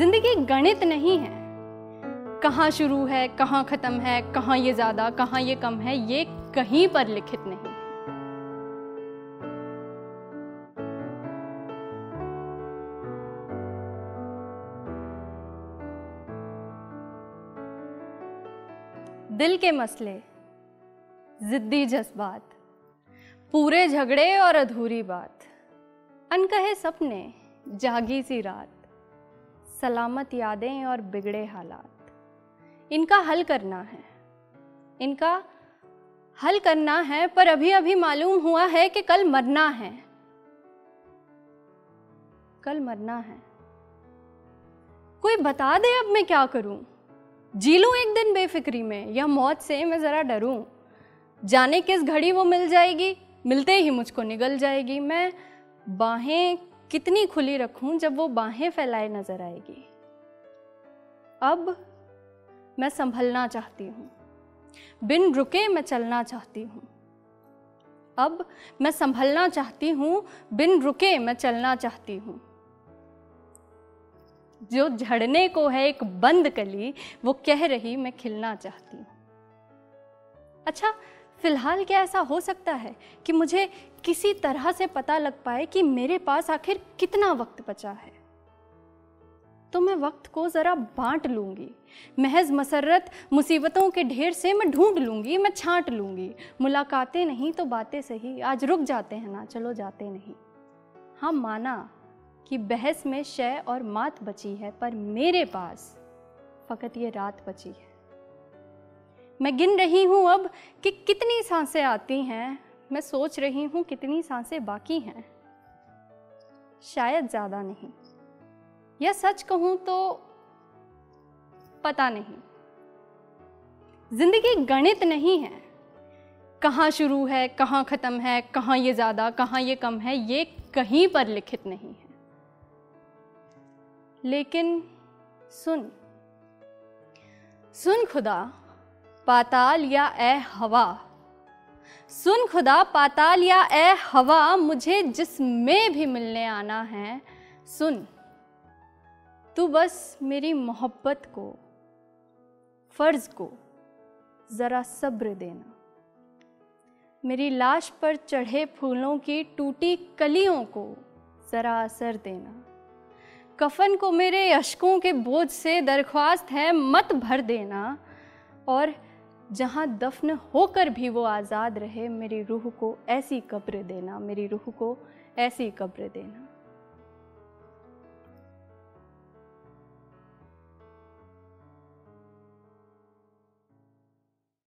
ज़िंदगी गणित नहीं है। कहाँ शुरू है, कहाँ खत्म है, कहाँ ये ज़्यादा, कहाँ ये कम है, ये कहीं पर लिखित नहीं दिल के मसले, जिद्दी जज्बात, पूरे झगड़े और अधूरी बात, अनकहे सपने, जागी सी रात। सलामत यादें और बिगड़े हालात। इनका हल करना है। इनका हल करना है, पर अभी अभी मालूम हुआ है कि कल मरना है। कल मरना है। कोई बता दे अब मैं क्या करूँ? जी लूँ एक दिन बेफिक्री में, या मौत से मैं ज़रा डरूं? जाने किस घड़ी वो मिल जाएगी? मिलते ही मुझको निगल जाएगी। मैं बाहें कितनी खुली रखूँ जब वो बाहें फैलाए नज़र आएगी। अब मैं संभलना चाहती हूँ। बिन रुके मैं चलना चाहती हूँ। अब मैं संभलना चाहती हूँ, बिन रुके मैं चलना चाहती हूँ। जो झड़ने को है एक बंद कली, वो कह रही मैं खिलना चाहती हूँ। अच्छा फ़िलहाल क्या ऐसा हो सकता है कि मुझे किसी तरह से पता लग पाए कि मेरे पास आखिर कितना वक्त बचा है? तो मैं वक्त को ज़रा बांट लूँगी। महज मसरत मुसीबतों के ढेर से मैं ढूंढ लूँगी, मैं छांट लूँगी। मुलाकातें नहीं तो बातें सही। आज रुक जाते हैं ना, चलो जाते नहीं। हाँ माना कि बहस में शय और मात बची है, पर मेरे पास फ़कत ये रात बची है। मैं गिन रही हूँ अब कि कितनी साँसें आती हैं। मैं सोच रही हूँ कितनी साँसें बाकी हैं। शायद ज़्यादा नहीं। यह सच कहूँ तो पता नहीं। ज़िंदगी गणित नहीं है। कहाँ शुरू है, कहाँ ख़त्म है, कहाँ ये ज़्यादा, कहाँ ये कम है, ये कहीं पर लिखित नहीं है। लेकिन सुन। सुन खुदा। पाताल या ए हवा। सुन खुदा, पाताल या ए हवा, मुझे जिसमें भी मिलने आना है, सुन। तू बस मेरी मोहब्बत को, फ़र्ज़ को ज़रा सब्र देना। मेरी लाश पर चढ़े फूलों की टूटी कलियों को ज़रा असर देना। कफन को मेरे अशकों के बोझ से दरख्वास्त है, मत भर देना। और जहाँ दफन होकर भी वो आज़ाद रहे, मेरी रूह को ऐसी कब्र देना, मेरी रूह को ऐसी कब्र देना।